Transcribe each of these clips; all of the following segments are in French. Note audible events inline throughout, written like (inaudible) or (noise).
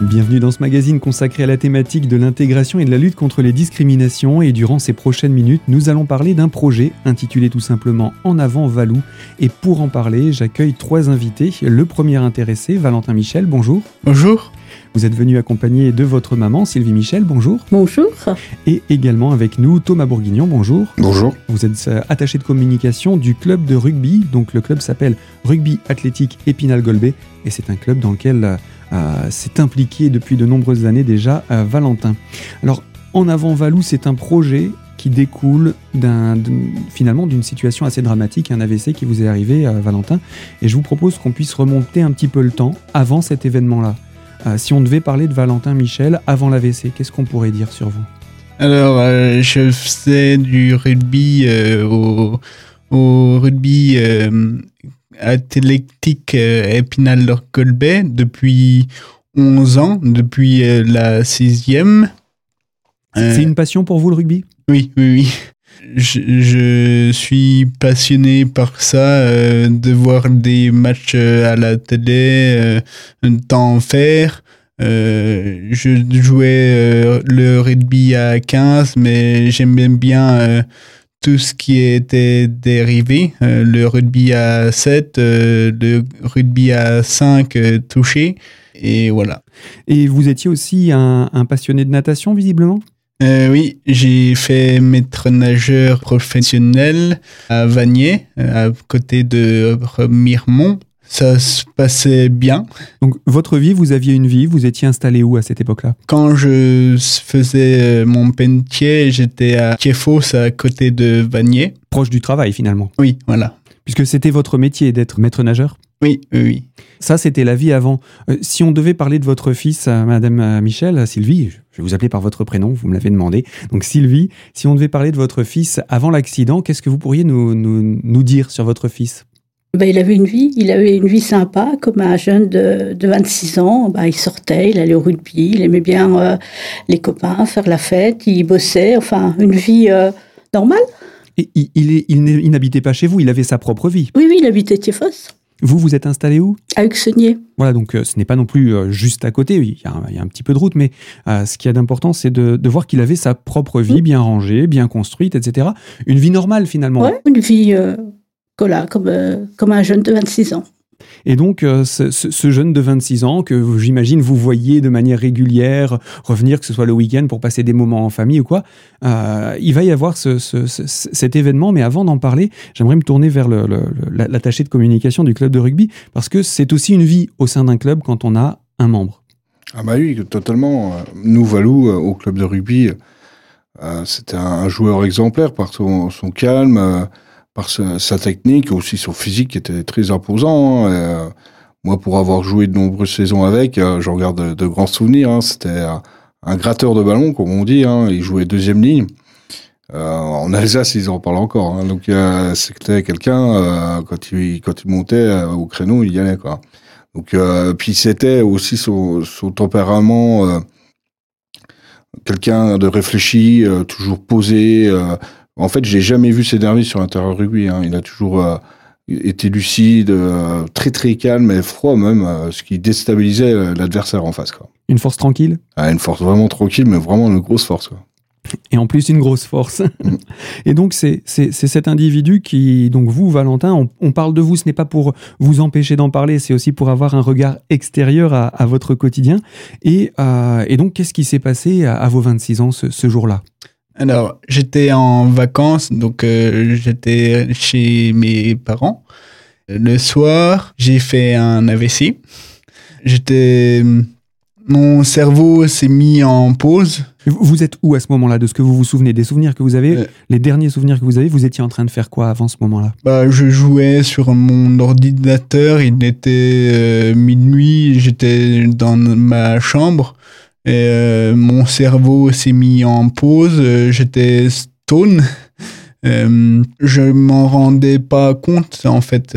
Bienvenue dans ce magazine consacré à la thématique de l'intégration et de la lutte contre les discriminations. Et durant ces prochaines minutes, nous allons parler d'un projet intitulé tout simplement En avant Valou. Et pour en parler, j'accueille trois invités. Le premier intéressé, Valentin Michel, bonjour. Bonjour. Vous êtes venu accompagné de votre maman, Sylvie Michel, bonjour. Bonjour. Et également avec nous, Thomas Bourguignon, bonjour. Bonjour. Vous êtes euh, attaché de communication du club de rugby. Donc le club s'appelle Rugby Athlétique Épinal-Golbet. Et c'est un club dans lequel euh, euh, s'est impliqué depuis de nombreuses années déjà euh, Valentin. Alors, En avant Valou, c'est un projet qui découle d'un, finalement d'une situation assez dramatique, un AVC qui vous est arrivé, euh, Valentin. Et je vous propose qu'on puisse remonter un petit peu le temps avant cet événement-là. Euh, si on devait parler de Valentin Michel avant l'AVC, qu'est-ce qu'on pourrait dire sur vous? Alors, euh, je faisais du rugby euh, au rugby athlétique euh, Épinal-Colbet depuis 11 ans, depuis euh, la sixième. Euh, C'est une passion pour vous le rugby? Oui, oui, oui. Je, je suis passionné par ça, euh, de voir des matchs à la télé, euh, d'en faire. Euh, je jouais le rugby à 15, mais j'aimais bien tout ce qui était dérivé. Euh, le rugby à 7, euh, le rugby à 5 euh, touché. Et voilà. Et vous étiez aussi un, un passionné de natation, visiblement? Oui, j'ai fait maître nageur professionnel à Vanier, à côté de Miremont. Ça se passait bien. Donc, votre vie, vous aviez une vie, vous étiez installé où à cette époque-là? Quand je faisais euh, mon pentier, j'étais à Thiefos, à côté de Vanier. Proche du travail, finalement. Oui, voilà. Puisque c'était votre métier d'être maître nageur? Oui, oui, oui. Ça, c'était la vie avant. Euh, si on devait parler de votre fils, euh, Madame euh, Michel, Sylvie, je vais vous appeler par votre prénom, vous me l'avez demandé. Donc Sylvie, si on devait parler de votre fils avant l'accident, qu'est-ce que vous pourriez nous, nous, nous dire sur votre fils? Ben, il avait une vie, il avait une vie sympa, comme un jeune de, de 26 ans. Ben, il sortait, il allait au rugby, il aimait bien euh, les copains, faire la fête, il bossait, enfin, une vie euh, normale. Et il, il, il n'habitait pas chez vous, il avait sa propre vie. Oui, oui, il habitait Thiefos, Vous, vous êtes installé où? À Uxenier. Voilà, donc euh, ce n'est pas non plus euh, juste à côté, il y a, un- il y a un petit peu de route, mais euh, ce qu'il y a d'important, c'est de, de voir qu'il avait sa propre vie, bien rangée, bien construite, etc. Une vie normale finalement. Ouais, une vie euh, comme, euh, comme un jeune de 26 ans. Et donc, euh, ce, jeune de 26 ans que j'imagine vous voyez de manière régulière revenir, que ce soit le week-end pour passer des moments en famille ou quoi, euh, il va y avoir ce- ce- ce- cet événement. Mais avant d'en parler, j'aimerais me tourner vers l'attaché de communication du club de rugby parce que c'est aussi une vie au sein d'un club quand on a un membre. Ah bah oui, totalement. Nous, Valou, euh, au club de rugby, euh, c'était un, un joueur exemplaire par son, son calme, euh, par sa, technique, aussi son physique qui était très imposant. hein. Euh, moi, pour avoir joué de nombreuses saisons avec, euh, j'en garde de, grands souvenirs. hein. C'était un, un gratteur de ballon, comme on dit. hein. Il jouait deuxième ligne. Euh, en Alsace, ils en parlent encore. Donc, euh, c'était quelqu'un, euh, quand, il, quand il montait euh, au créneau, il y allait. Quoi. Donc, euh, puis c'était aussi son, tempérament, euh, quelqu'un de réfléchi, euh, toujours posé. En fait, j'ai jamais vu s'énerver sur un terrain de rugby. Hein. Il a toujours euh, été lucide, euh, très très calme et froid même, euh, ce qui déstabilisait l'adversaire en face. Quoi. Une force tranquille? Ah, une force vraiment tranquille, mais vraiment une grosse force. Quoi. et en plus une grosse force. (laughs) et donc c'est cet individu qui donc vous Valentin, on, on parle de vous, ce n'est pas pour vous empêcher d'en parler, c'est aussi pour avoir un regard extérieur à, à votre quotidien. Et et donc qu'est-ce qui s'est passé à, à vos 26 ans ce, ce jour-là? Alors, j'étais en vacances, donc euh, j'étais chez mes parents. Le soir, j'ai fait un AVC. J'étais. Mon cerveau s'est mis en pause. Vous êtes où à ce moment-là de ce que vous vous souvenez? Des souvenirs que vous avez, Euh. les derniers souvenirs que vous avez, vous étiez en train de faire quoi avant ce moment-là? Bah, je jouais sur mon ordinateur, il était euh, minuit, j'étais dans ma chambre et euh, mon cerveau s'est mis en pause, euh, j'étais stone. Euh, je m'en rendais pas compte en fait.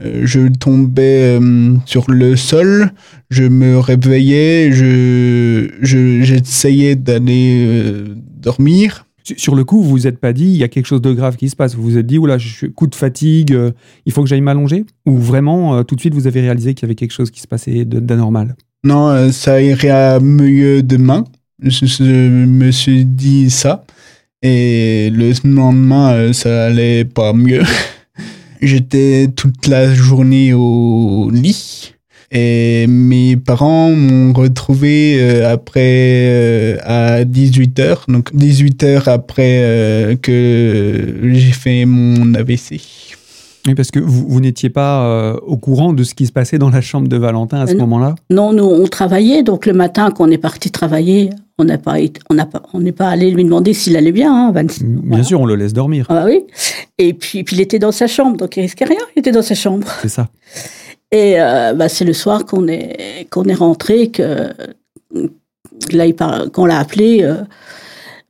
je tombais sur le sol, je me réveillais, je je- j'essayais d'aller dormir. Sur- le coup, vous vous êtes pas dit il y a quelque chose de grave qui se passe. Vous vous êtes dit oula, je suis coup de fatigue, il faut que j'aille m'allonger? Ou vraiment tout de suite vous avez réalisé qu'il y avait quelque chose qui se passait d'anormal? Non, euh, ça irait mieux demain. Je, me suis dit ça. Et le lendemain, euh, ça allait pas mieux. (laughs) J'étais toute la journée au lit. Et mes parents m'ont retrouvé euh, après à 18h, donc 18h après que j'ai fait mon AVC. Oui, parce que vous, vous n'étiez pas euh, au courant de ce qui se passait dans la chambre de Valentin à ce Euh, moment-là? Non, nous, on travaillait, donc le matin, quand on est parti travailler, on n'a pas, été- on n'a pas, on n'est pas allé lui demander s'il allait bien, hein, 26. Bien Voilà. sûr, on le laisse dormir, Ah bah oui. Et puis, puis il était dans sa chambre, donc il risquait rien, il était dans sa chambre. c'est ça. Et euh, bah, c'est le soir qu'on est, qu'on est rentré, que là, il par- qu'on l'a appelé, euh,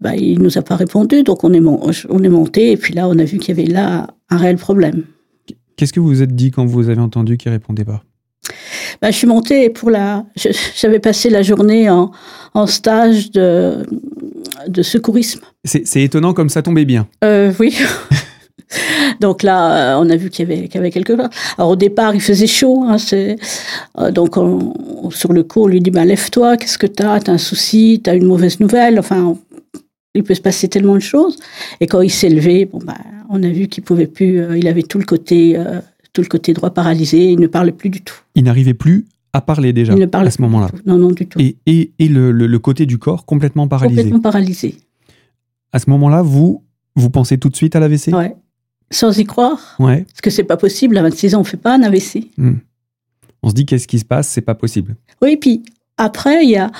bah, il nous a pas répondu, donc on est, mon- on est monté, et puis là, on a vu qu'il y avait là un réel problème. Qu'est-ce que vous vous êtes dit quand vous avez entendu qu'il répondait pas? Bah, je suis montée pour la. J'avais passé la journée en, en stage de, de secourisme. C'est étonnant comme ça tombait bien. Euh, oui. (laughs) donc là, euh, on a vu qu'il y avait, qu'il y avait quelque chose. Alors au départ, il faisait chaud. Hein, euh, donc on- on- sur le coup, on lui dit bah, lève-toi, qu'est-ce que t'as? T'as un souci T'as une mauvaise nouvelle Enfin, il peut se passer tellement de choses. Et quand il s'est levé, bon, bah, on a vu qu'il pouvait plus. euh, il avait tout le côté, euh, tout le côté droit paralysé. Il ne parlait plus du tout. Il n'arrivait plus à parler déjà il ne à ce moment-là. Non, non, du tout. Et, et, et le, le- le côté du corps complètement paralysé. Complètement paralysé. À ce moment-là, vous, vous pensez tout de suite à l'AVC Ouais. Sans y croire. Ouais. Parce que c'est pas possible. À 26 ans, on fait pas un AVC. On se dit qu'est-ce qui se passe? C'est pas possible. Oui, puis après, il y a,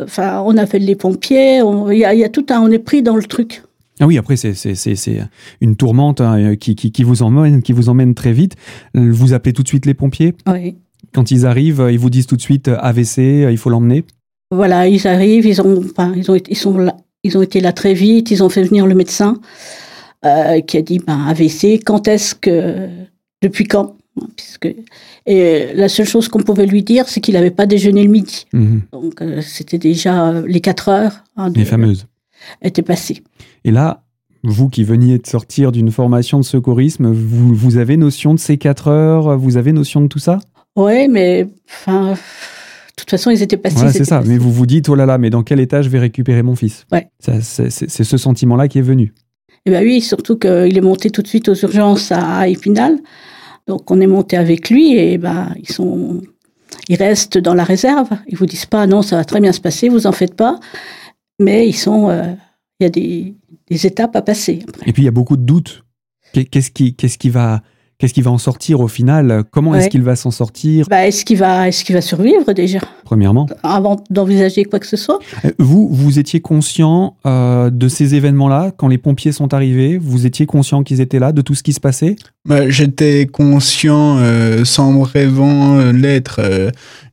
enfin, on appelle les pompiers, on- il y a, il y a tout un, on est pris dans le truc. Ah oui, après, c'est- c'est c'est- c'est une tourmente hein, qui, qui, qui vous emmène, qui vous emmène très vite. Vous appelez tout de suite les pompiers? Oui. Quand ils arrivent, ils vous disent tout de suite euh, AVC, euh, il faut l'emmener? Voilà, ils arrivent, ils ont, ils ont, été- ils sont là, ils ont été là très vite, ils ont fait venir le médecin euh, qui a dit, ben, AVC, quand est-ce que, depuis quand? Puisque, et la seule chose qu'on pouvait lui dire, c'est qu'il n'avait pas déjeuné le midi. Mhm. Donc, euh, c'était déjà euh, les 4 heures hein, de- Les fameuses. étaient passées. Et là, vous qui veniez de sortir d'une formation de secourisme, vous, vous avez notion de ces 4 heures? Vous avez notion de tout ça? Oui, mais enfin, de toute façon, ils étaient passés. Voilà, c'est ça. Mais vous vous dites, oh là là, mais dans quel état je vais récupérer mon fils? Ouais. C'est ce sentiment-là qui est venu. Eh ben oui, surtout qu'il est monté tout de suite aux urgences à Épinal. Donc on est monté avec lui et ben ils sont, ils restent dans la réserve. Ils vous disent pas non, ça va très bien se passer, vous en faites pas. Mais ils sont, euh, il y a des, étapes à passer. Et puis il y a beaucoup de doutes. Qu'est- Qu'est-ce qui, qu'est-ce qui va, qu'est-ce qui va en sortir au final? Comment est-ce qu'il va s'en sortir? Bah, est-ce qu'il va, est-ce qu'il va survivre déjà? Premièrement, avant d'envisager quoi que ce soit? Euh, vous, vous étiez conscient euh, de ces événements-là quand les pompiers sont arrivés? Vous étiez conscient qu'ils étaient là, de tout ce qui se passait? Bah, J'étais conscient euh, sans vraiment euh, l'être.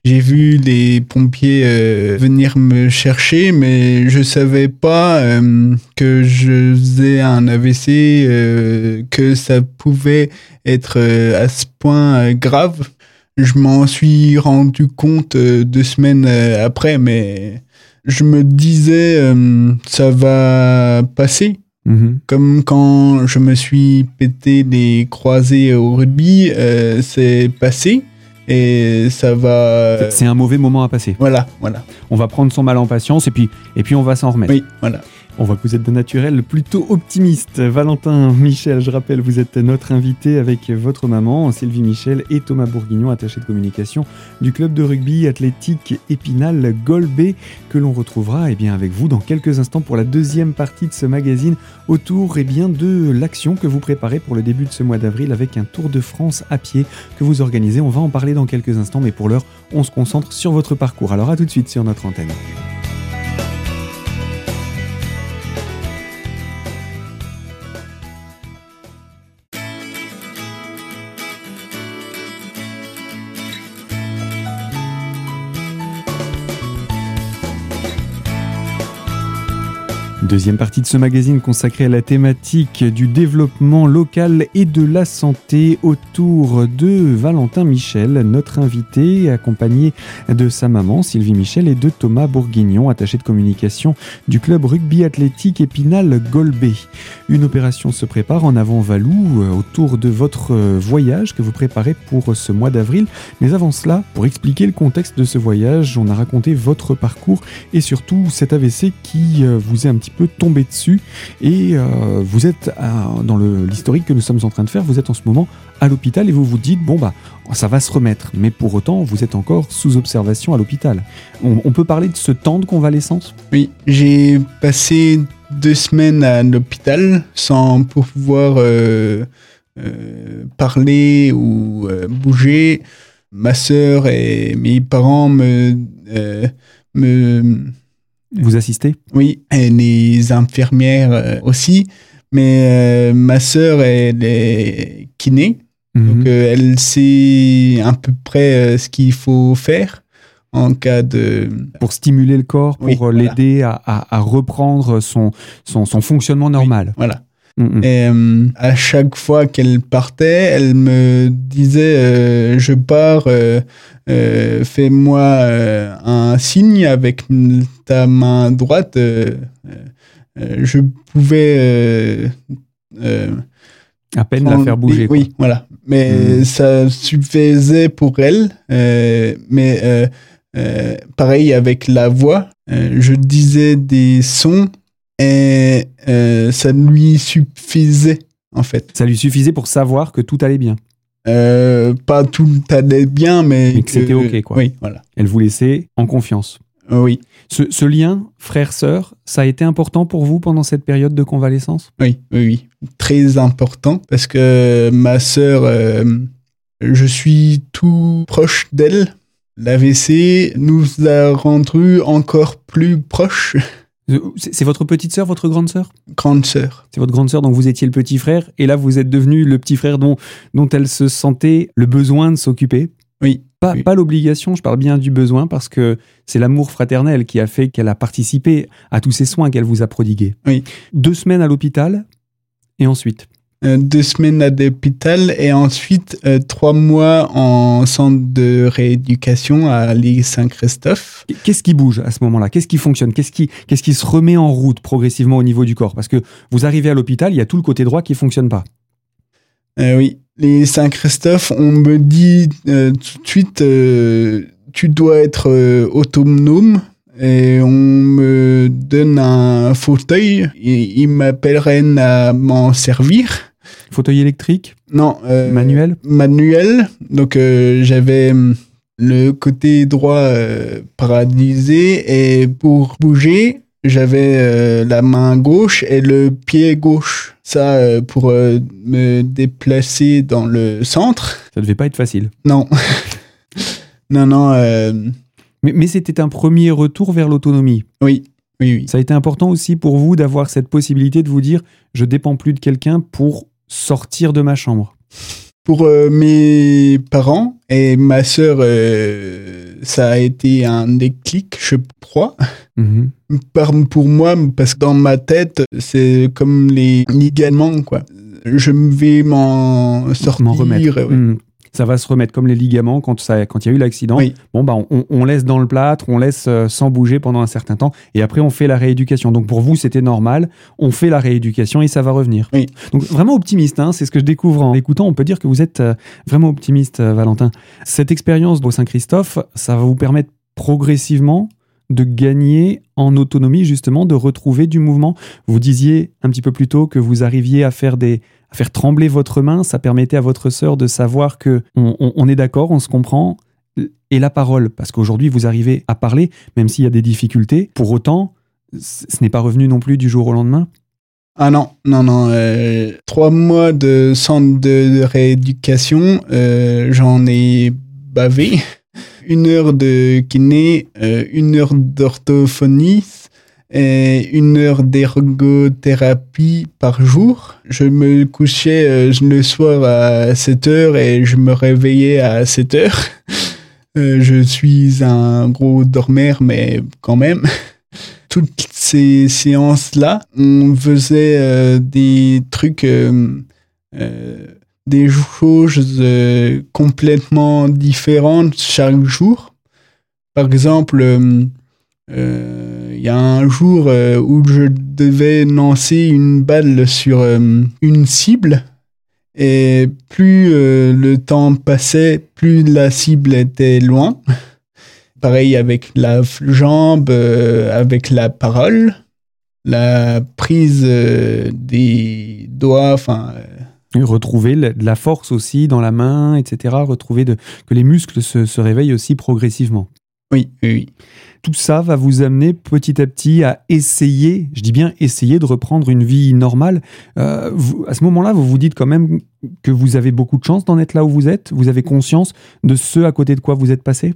J'ai vu les pompiers euh, venir me chercher, mais je savais pas euh, que je faisais un AVC, euh, que ça pouvait être à ce point grave. Je m'en suis rendu compte deux semaines après, mais je me disais, ça va passer. Mhm. Comme quand je me suis pété les croisés au rugby, c'est passé et ça va. C'est- un mauvais moment à passer. Voilà, voilà. On va prendre son mal en patience et puis, et puis on va s'en remettre. Oui, voilà. On voit que vous êtes de naturel plutôt optimiste. Valentin Michel, je rappelle, vous êtes notre invité avec votre maman, Sylvie Michel et Thomas Bourguignon, attaché de communication du club de rugby athlétique Épinal Golbet, que l'on retrouvera eh bien, avec vous dans quelques instants pour la deuxième partie de ce magazine autour eh bien, de l'action que vous préparez pour le début de ce mois d'avril avec un Tour de France à pied que vous organisez. On va en parler dans quelques instants, mais pour l'heure, on se concentre sur votre parcours. Alors à tout de suite sur notre antenne. Deuxième partie de ce magazine consacrée à la thématique du développement local et de la santé autour de Valentin Michel, notre invité, accompagné de sa maman Sylvie Michel et de Thomas Bourguignon, attaché de communication du club rugby athlétique Épinal Golbet. Une opération se prépare en avant Valou euh, autour de votre voyage que vous préparez pour ce mois d'avril. Mais avant cela, pour expliquer le contexte de ce voyage, on a raconté votre parcours et surtout cet AVC qui euh, vous est un petit peu tombé dessus et euh, vous êtes dans l'historique que nous sommes en train de faire, vous êtes en ce moment à l'hôpital et vous vous dites bon bah ça va se remettre, mais pour autant vous êtes encore sous observation à l'hôpital. On, peut parler de ce temps de convalescence? Oui, j'ai passé deux semaines à l'hôpital sans pouvoir euh, euh, parler ou bouger. Ma sœur et mes parents me, me vous assistez? Oui, et les infirmières euh, aussi. Mais euh, ma sœur, elle est kiné. Mhm. Donc, euh, elle sait à peu près ce qu'il faut faire en cas de... Pour stimuler le corps, pour l'aider à, reprendre son, son, fonctionnement normal. voilà. Mm, mm. Et à chaque fois qu'elle partait, elle me disait Je pars, euh, fais-moi euh, un signe avec ta main droite. Euh, je pouvais à peine la faire bouger. Oui, voilà. Mais hmm. ça suffisait pour elle. mais pareil avec la voix. je disais des sons et ça lui suffisait en fait. Ça lui suffisait pour savoir que tout allait bien. Euh, pas tout allait bien, mais, que, c'était ok, quoi. Oui, voilà. Elle vous laissait en confiance. Euh, oui. Ce, lien frère-sœur, ça a été important pour vous pendant cette période de convalescence? Oui, oui, oui, très important parce que ma sœur, euh, je suis tout proche d'elle. L'AVC nous a rendus encore plus proches. (laughs) C'est votre petite sœur, votre grande sœur? Grande sœur. C'est votre grande sœur, donc vous étiez le petit frère, et là vous êtes devenu le petit frère dont, dont elle se sentait le besoin de s'occuper. Oui. Pas, pas l'obligation, je parle bien du besoin, parce que c'est l'amour fraternel qui a fait qu'elle a participé à tous ces soins qu'elle vous a prodigués. Oui. Deux semaines à l'hôpital, et ensuite euh, deux semaines à l'hôpital et ensuite euh, trois mois en centre de rééducation à l'île Saint-Christophe. Qu'est-ce qui bouge à ce moment-là? Qu'est-ce qui fonctionne? Qu'est-ce qui, qu'est-ce qui se remet en route progressivement au niveau du corps? Parce que vous arrivez à l'hôpital, il y a tout le côté droit qui fonctionne pas. Euh, oui, les Saint-Christophe, on me dit tout de suite, tu dois être autonome et on me donne un fauteuil. Et ils m'appelleraient à m'en servir. Fauteuil électrique Non. Euh, manuel Manuel. Donc euh, j'avais hum, le côté droit euh, paralysé et pour bouger, j'avais la main gauche et le pied gauche. Ça, pour me déplacer dans le centre. Ça devait pas être facile. Non. (laughs) non, non. Mais, mais c'était un premier retour vers l'autonomie. Oui. Oui, oui. Ça a été important aussi pour vous d'avoir cette possibilité de vous dire je dépends plus de quelqu'un pour sortir de ma chambre Pour euh, mes parents et ma sœur, euh, ça a été un déclic, je crois. Mhm. pour moi, parce que dans ma tête, c'est comme les ligaments, quoi. Je vais m'en sortir. M'en remettre. Mhm ça va se remettre comme les ligaments quand ça, quand il y a eu l'accident. Bon bah on, laisse dans le plâtre, on laisse euh, sans bouger pendant un certain temps, et après on fait la rééducation. Donc pour vous c'était normal, on fait la rééducation et ça va revenir. Donc vraiment optimiste, hein, c'est ce que je découvre en écoutant. On peut dire que vous êtes euh, vraiment optimiste, euh, Valentin. Cette expérience au Saint-Christophe, ça va vous permettre progressivement de gagner en autonomie, justement, de retrouver du mouvement. Vous disiez un petit peu plus tôt que vous arriviez à faire des, faire trembler votre main, ça permettait à votre sœur de savoir que on, est d'accord, on se comprend. Et la parole, parce qu'aujourd'hui vous arrivez à parler, même s'il y a des difficultés. Pour autant, ce n'est pas revenu non plus du jour au lendemain. Ah non, non, non. Euh, trois mois de centre de rééducation, euh, j'en ai bavé. Une heure de kiné, euh, une heure d'orthophonie, et une heure d'ergothérapie par jour. Je me couchais euh, le soir à 7 heures et je me réveillais à 7 heures. (laughs) Euh, je suis un gros dormeur, mais quand même. (laughs) toutes ces séances-là, on faisait des trucs, des choses complètement différentes chaque jour. Par exemple, il y a un jour où je devais lancer une balle sur une cible. Et plus le temps passait, plus la cible était loin (laughs) pareil avec la jambe, euh, avec la parole, la prise euh, des doigts, enfin. Euh, retrouver de la force aussi dans la main, etc. Retrouver de, que les muscles se, se réveillent aussi progressivement. Oui, oui, Tout ça va vous amener petit à petit à essayer, je dis bien essayer de reprendre une vie normale. vous, à ce moment-là, vous vous dites quand même que vous avez beaucoup de chance d'en être là où vous êtes. Vous avez conscience de ce à côté de quoi vous êtes passé?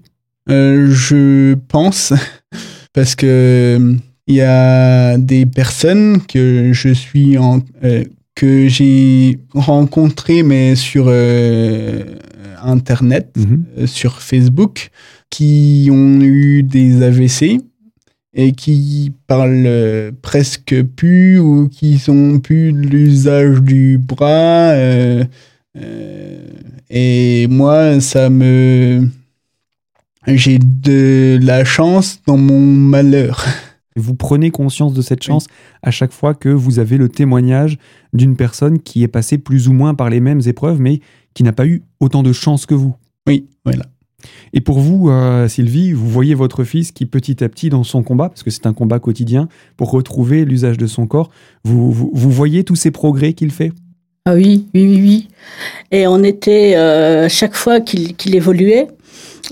Euh, je pense, (laughs) parce que il y a des personnes que je suis en, euh, que j'ai rencontrées mais sur euh, internet, mhm. sur Facebook, qui ont eu des AVC et qui parlent presque plus ou qui ont plus l'usage du bras. et moi, ça me j'ai de la chance dans mon malheur. (laughs) Vous prenez conscience de cette chance à chaque fois que vous avez le témoignage d'une personne qui est passée plus ou moins par les mêmes épreuves, mais qui n'a pas eu autant de chance que vous. Oui, voilà. Et pour vous, euh, Sylvie, vous voyez votre fils qui petit à petit dans son combat, parce que c'est un combat quotidien, pour retrouver l'usage de son corps, vous, vous, voyez tous ces progrès qu'il fait? Ah oui, oui, oui, oui. Et on était, euh, chaque fois qu'il évoluait,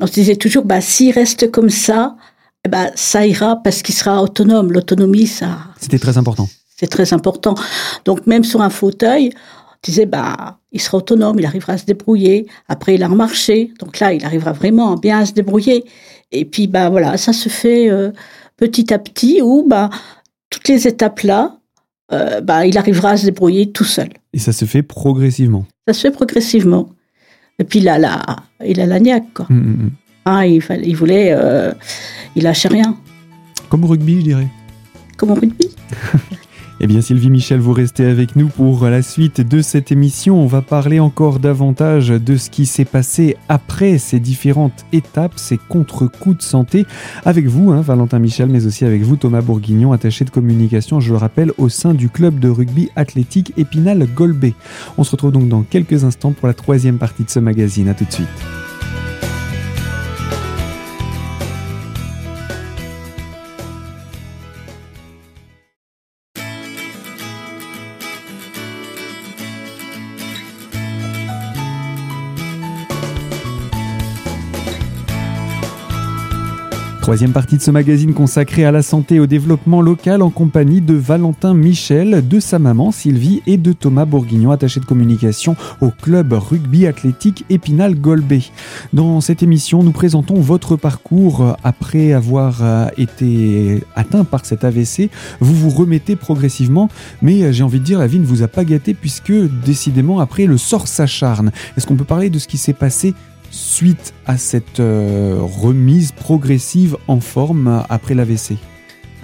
on se disait toujours, bah, s'il reste comme ça, eh ben, ça ira parce qu'il sera autonome. L'autonomie, ça. C'était très important. C'est très important. Donc, même sur un fauteuil, on disait, bah, il sera autonome, il arrivera à se débrouiller. Après, il a remarché. Donc là, il arrivera vraiment bien à se débrouiller. Et puis, bah, voilà, ça se fait euh, petit à petit où, bah, toutes les étapes là, euh, bah, il arrivera à se débrouiller tout seul. Et ça se fait progressivement. Ça se fait progressivement. Et puis il a la, il a la niaque, quoi. Mm, mm, mm. Ah, il, fallait, il voulait, euh, il lâchait rien. Comme au rugby, je dirais. Comme au rugby (laughs) Eh bien Sylvie Michel, vous restez avec nous pour la suite de cette émission. On va parler encore davantage de ce qui s'est passé après ces différentes étapes, ces contre-coups de santé. Avec vous, hein, Valentin Michel, mais aussi avec vous, Thomas Bourguignon, attaché de communication, je le rappelle, au sein du club de rugby athlétique Épinal Golbet. On se retrouve donc dans quelques instants pour la troisième partie de ce magazine. A tout de suite. Troisième partie de ce magazine consacré à la santé et au développement local en compagnie de Valentin Michel, de sa maman Sylvie et de Thomas Bourguignon, attaché de communication au club rugby athlétique Épinal Golbet. Dans cette émission, nous présentons votre parcours après avoir euh, été atteint par cet AVC. Vous vous remettez progressivement, mais euh, j'ai envie de dire, la vie ne vous a pas gâté puisque décidément après le sort s'acharne. Est-ce qu'on peut parler de ce qui s'est passé suite à cette euh, remise progressive en forme après l'AVC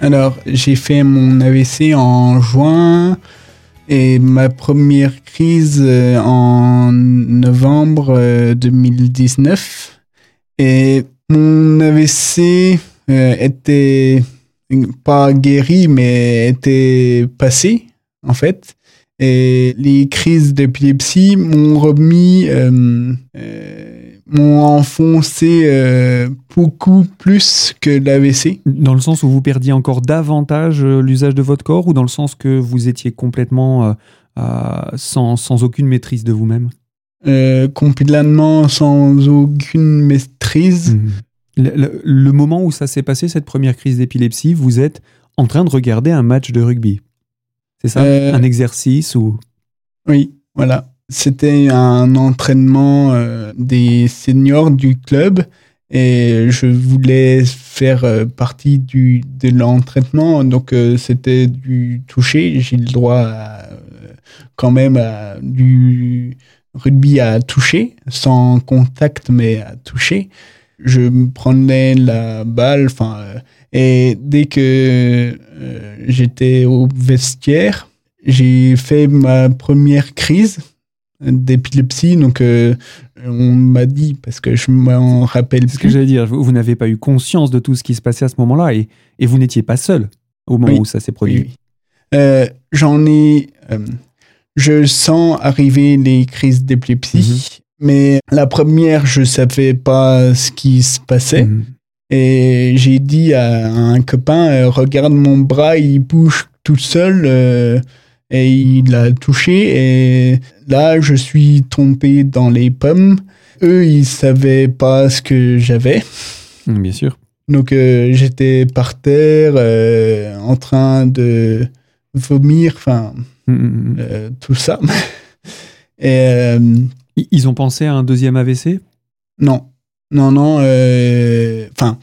Alors, j'ai fait mon AVC en juin et ma première crise euh, en novembre 2019. Euh, et mon AVC était pas guéri, mais était passé, en fait. Et les crises d'épilepsie m'ont remis m'ont enfoncé euh, beaucoup plus que l'AVC. Dans le sens où vous perdiez encore davantage euh, l'usage de votre corps ou dans le sens que vous étiez complètement euh, sans, sans, aucune maîtrise de vous-même? Complètement sans aucune maîtrise. Mhm. Le, moment où ça s'est passé, cette première crise d'épilepsie, vous êtes en train de regarder un match de rugby. C'est ça? Un exercice ou? Oui, voilà. C'était un entraînement euh, des seniors du club et je voulais faire euh, partie du, de l'entraînement. Donc euh, c'était du toucher. J'ai le droit quand même à du rugby à toucher, sans contact mais à toucher. je prenais la balle. Enfin, et dès que j'étais au vestiaire, j'ai fait ma première crise d'épilepsie. Donc, euh, on m'a dit, parce que je m'en rappelle C'est ce que plus. j'allais dire. Vous, n'avez pas eu conscience de tout ce qui se passait à ce moment-là et, et vous n'étiez pas seul au moment Oui. où ça s'est produit. Oui, oui. Euh, J'en ai. euh, je sens arriver les crises d'épilepsie, mais la première, je savais pas ce qui se passait. Mhm. Et j'ai dit à un copain Regarde mon bras, il bouge tout seul. Et il l'a touché. Et là, je suis tombé dans les pommes. Eux, ils savaient pas ce que j'avais. Mhm, Bien sûr. Donc euh, j'étais par terre euh, en train de vomir, enfin Mhm, mhm. euh, tout ça. (laughs) Et Ils ont pensé à un deuxième AVC non, non, non, enfin,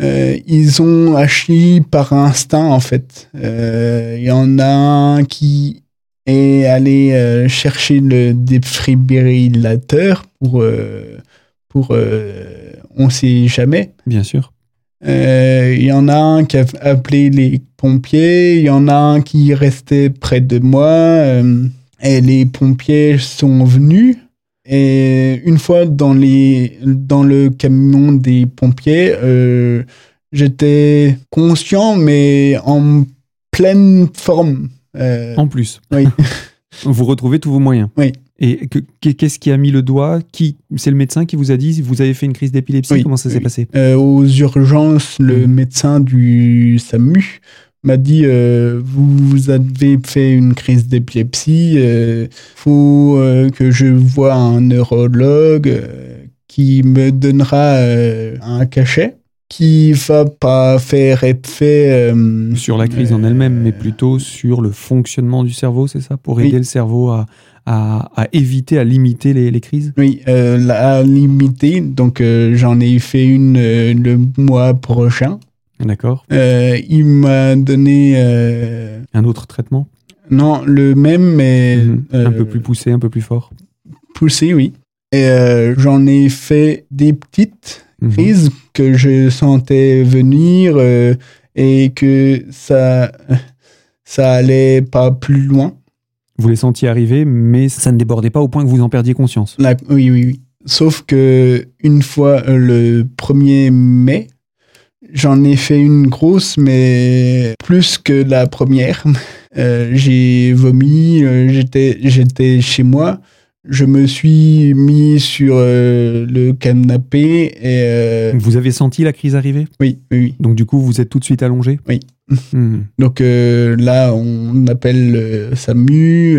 euh, euh, ils ont agi par instinct en fait. Euh, Il y en a un qui est allé euh, chercher le défibrillateur pour, euh, pour euh, on sait jamais. Bien sûr. Euh, Il y en a un qui a appelé les pompiers, il y en a un qui restait près de moi, euh, et les pompiers sont venus. Et une fois dans, les, dans le camion des pompiers, euh, j'étais conscient, mais en pleine forme. Euh, En plus. oui. (laughs) Vous retrouvez tous vos moyens. Oui. Et que- que- qu'est-ce qui a mis le doigt? Qui C'est le médecin qui vous a dit vous avez fait une crise d'épilepsie? Oui, Comment ça s'est oui. passé? Euh, aux urgences, le Mhm. médecin du SAMU m'a dit euh, vous avez fait une crise d'épilepsie, euh, faut euh, que je voie un neurologue qui me donnera un cachet qui va pas faire effet Sur la crise en elle-même, mais plutôt sur le fonctionnement du cerveau, c'est ça? Pour Oui. aider le cerveau à, à- à éviter, à limiter les, les crises? Oui, la limité. Donc j'en ai fait une le mois prochain. D'accord Euh, il m'a donné euh, Un autre traitement? non le même mais Mhm. Un euh, peu plus poussé, un peu plus fort? Poussé, oui. Et j'en ai fait des petites Mhm. crises que je sentais venir et que ça ça allait pas plus loin. Vous les sentiez arriver, mais ça ne débordait pas au point que vous en perdiez conscience? La- oui, oui, oui. Sauf que une fois le 1er mai, j'en ai fait une grosse, mais plus que la première. (laughs) Euh, j'ai vomi, euh, j'étais, j'étais chez moi. Je me suis mis sur euh, le canapé et Vous avez senti la crise arriver? Oui, oui, oui. Donc du coup, vous êtes tout de suite allongé? Oui. Mhm. Donc là, on appelle le SAMU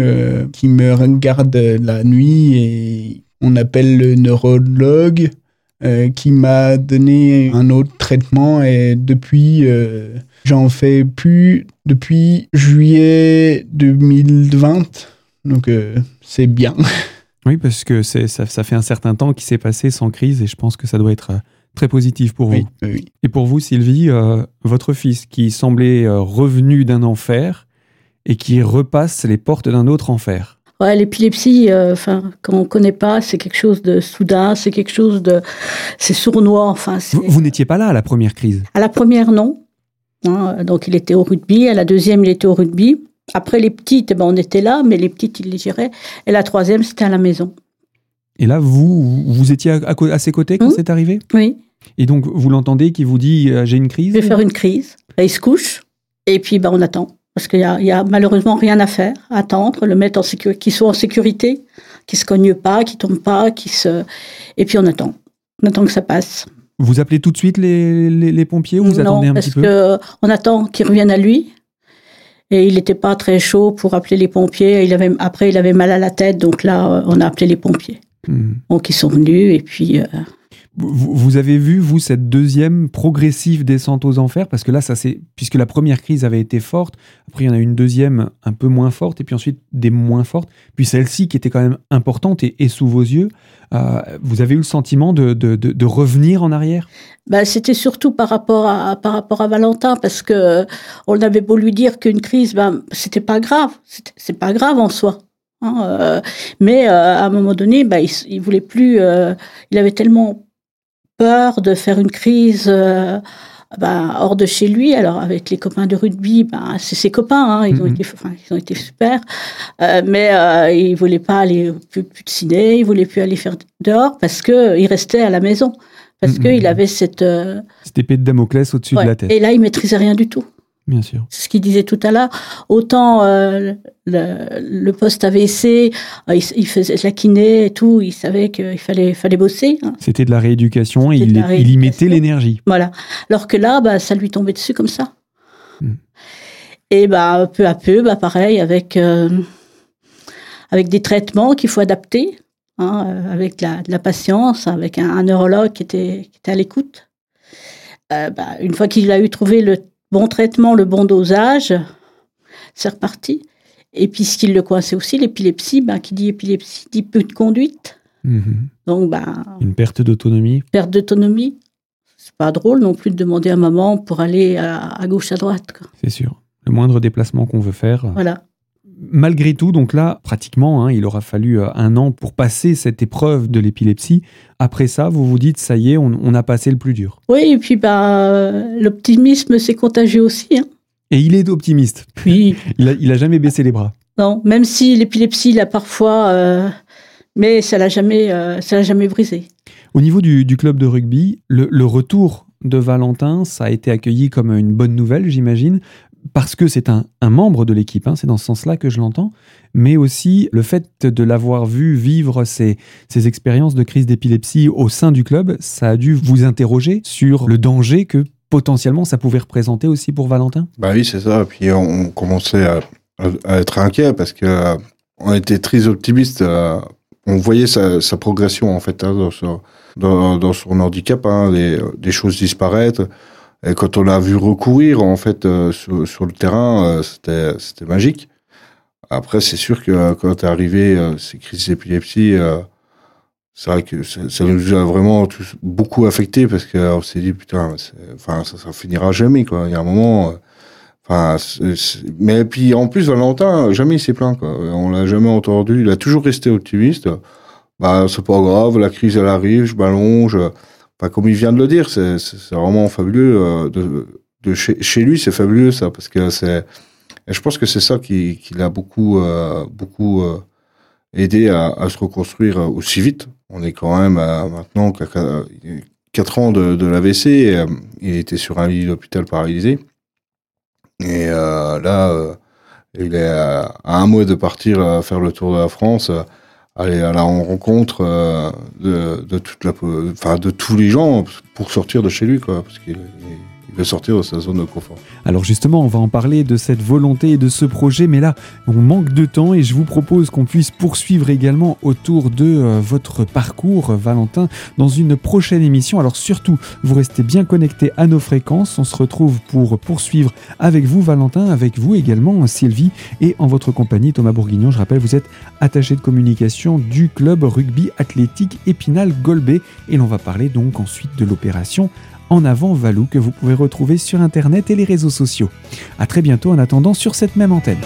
qui me regarde la nuit et on appelle le neurologue euh, qui m'a donné un autre traitement et depuis, euh, j'en fais plus depuis juillet 2020. Donc euh, c'est bien. (laughs) Oui, parce que c'est, ça, ça fait un certain temps qui s'est passé sans crise et je pense que ça doit être très positif pour vous. Oui. Et pour vous, Sylvie, votre fils qui semblait revenu d'un enfer et qui repasse les portes d'un autre enfer. Ouais, l'épilepsie, euh, enfin, quand on connaît pas, c'est quelque chose de soudain, c'est quelque chose de, c'est sournois, enfin. Vous, vous n'étiez pas là à la première crise? À la première, non. Hein, donc il était au rugby. À la deuxième, il était au rugby. Après les petites, eh ben, on était là, mais les petites, il les gérait. Et la troisième, c'était à la maison. Et là, vous, vous étiez à, à co- à ses côtés quand Mhm. c'est arrivé? Oui, Et donc, vous l'entendez qui vous dit euh, j'ai une crise? Je vais faire une crise. Et il se couche. Et puis, ben, on attend. Parce qu'il y a, il y a malheureusement rien à faire. Attendre, le mettre en sécurité, qu'il soit en sécurité, qu'il se cogne pas, qu'il tombe pas, qu'il se. Et puis, on attend. On attend que ça passe. Vous appelez tout de suite les, les- les pompiers ou vous non, attendez un parce petit peu? que on attend qu'il revienne à lui. Et il n'était pas très chaud pour appeler les pompiers. Il avait, après, il avait mal à la tête, donc là, euh, on a appelé les pompiers. Mhm. Donc ils sont venus et puis euh, Vous, avez vu, vous, cette deuxième progressive descente aux enfers? Parce que là, ça c'est puisque la première crise avait été forte, après il y en a eu une deuxième un peu moins forte, et puis ensuite des moins fortes, puis celle-ci qui était quand même importante et, et sous vos yeux. euh, vous avez eu le sentiment de, de- revenir en arrière? Bah, c'était surtout par rapport à par rapport à Valentin parce que on avait beau lui dire qu'une crise, ben c'était pas grave, C'est- pas grave en soi. Hein, euh, mais à un moment donné, il, il voulait plus. il avait tellement peur de faire une crise bah, hors de chez lui. Alors avec les copains de rugby, bah, c'est ses copains, hein, ils, ont mhm. été, enfin, ils ont été super. Euh, mais euh, il voulait pas aller plus, plus, de ciné, il voulait plus aller faire dehors parce que il restait à la maison parce mhm. qu'il avait cette euh, cette épée de Damoclès au-dessus de la tête. Et là, il maîtrisait rien du tout. Bien sûr. C'est ce qu'il disait tout à l'heure. Autant euh, le, le, poste AVC, euh, il, il, faisait de la kiné et tout, il savait qu'il fallait, fallait bosser. Hein. C'était de la rééducation et il, il, y mettait l'énergie. Voilà. Alors que là, bah, ça lui tombait dessus comme ça. Hmm. Et bah, peu à peu, bah, pareil, avec, euh, avec des traitements qu'il faut adapter, hein, avec la, de la patience, avec un, un neurologue qui était, qui était à l'écoute. Euh, bah, une fois qu'il a eu trouvé le bon traitement, le bon dosage, c'est reparti. Et puis, ce qui le coinçait aussi, l'épilepsie, ben, qui dit épilepsie dit peu de conduite. Mhm. Donc, ben, Une perte d'autonomie. Perte d'autonomie. C'est pas drôle non plus de demander à maman pour aller à, gauche, à droite. C'est sûr. Le moindre déplacement qu'on veut faire. Voilà malgré tout, donc là, pratiquement, hein, il aura fallu euh, un an pour passer cette épreuve de l'épilepsie. Après ça, vous vous dites, ça y est, on, a passé le plus dur. Oui, et puis bah, l'optimisme s'est contagieux aussi. Hein. Et il est optimiste. Oui. (laughs) il, a, jamais baissé les bras. Non, même si l'épilepsie l'a parfois, euh, mais ça l'a jamais, euh, ça l'a jamais brisé. Au niveau du, club de rugby, le, retour de Valentin, ça a été accueilli comme une bonne nouvelle, j'imagine parce que c'est un, membre de l'équipe, hein, c'est dans ce sens-là que je l'entends, mais aussi le fait de l'avoir vu vivre ces, expériences de crise d'épilepsie au sein du club, ça a dû vous interroger sur le danger que potentiellement ça pouvait représenter aussi pour Valentin? Bah oui, c'est ça. Puis on commençait à, être inquiet parce que euh, on était très optimiste. Euh, on voyait sa, progression en fait hein, dans, son, handicap, hein, des choses disparaître. Et quand on l'a vu recourir en fait euh, sur, le terrain, euh, c'était magique. Après, c'est sûr que euh, quand est arrivé ces crises d'épilepsie, c'est vrai que ça, nous a vraiment beaucoup affecté parce qu'on s'est dit putain, enfin ça, ça finira jamais quoi. Il y a un moment. Enfin, mais puis en plus Valentin, jamais il s'est plaint quoi. On l'a jamais entendu. Il a toujours resté optimiste. Bah c'est pas grave, la crise elle arrive, je m'allonge comme il vient de le dire, c'est vraiment fabuleux. Euh, de, chez, lui, c'est fabuleux ça, parce que c'est. Je pense que c'est ça qui, l'a beaucoup, euh, beaucoup euh, aidé à, à, se reconstruire aussi vite. On est quand même maintenant 4 ans de, de l'AVC. Il était sur un lit d'hôpital paralysé. Et là, il est à un mois de partir faire le tour de la France aller à la rencontre euh, de, tous les gens pour sortir de chez lui, de sortir de sa zone de confort. Alors justement, on va en parler de cette volonté et de ce projet, mais là, on manque de temps et je vous propose qu'on puisse poursuivre également autour de euh, votre parcours, Valentin, dans une prochaine émission. Alors surtout, vous restez bien connectés à nos fréquences. On se retrouve pour poursuivre avec vous, Valentin, avec vous également, Sylvie, et en votre compagnie, Thomas Bourguignon. Je rappelle, vous êtes attaché de communication du club rugby athlétique Épinal Golbet et l'on va parler donc ensuite de l'opération en avant Valou que vous pouvez retrouver sur internet et les réseaux sociaux. A très bientôt en attendant sur cette même antenne.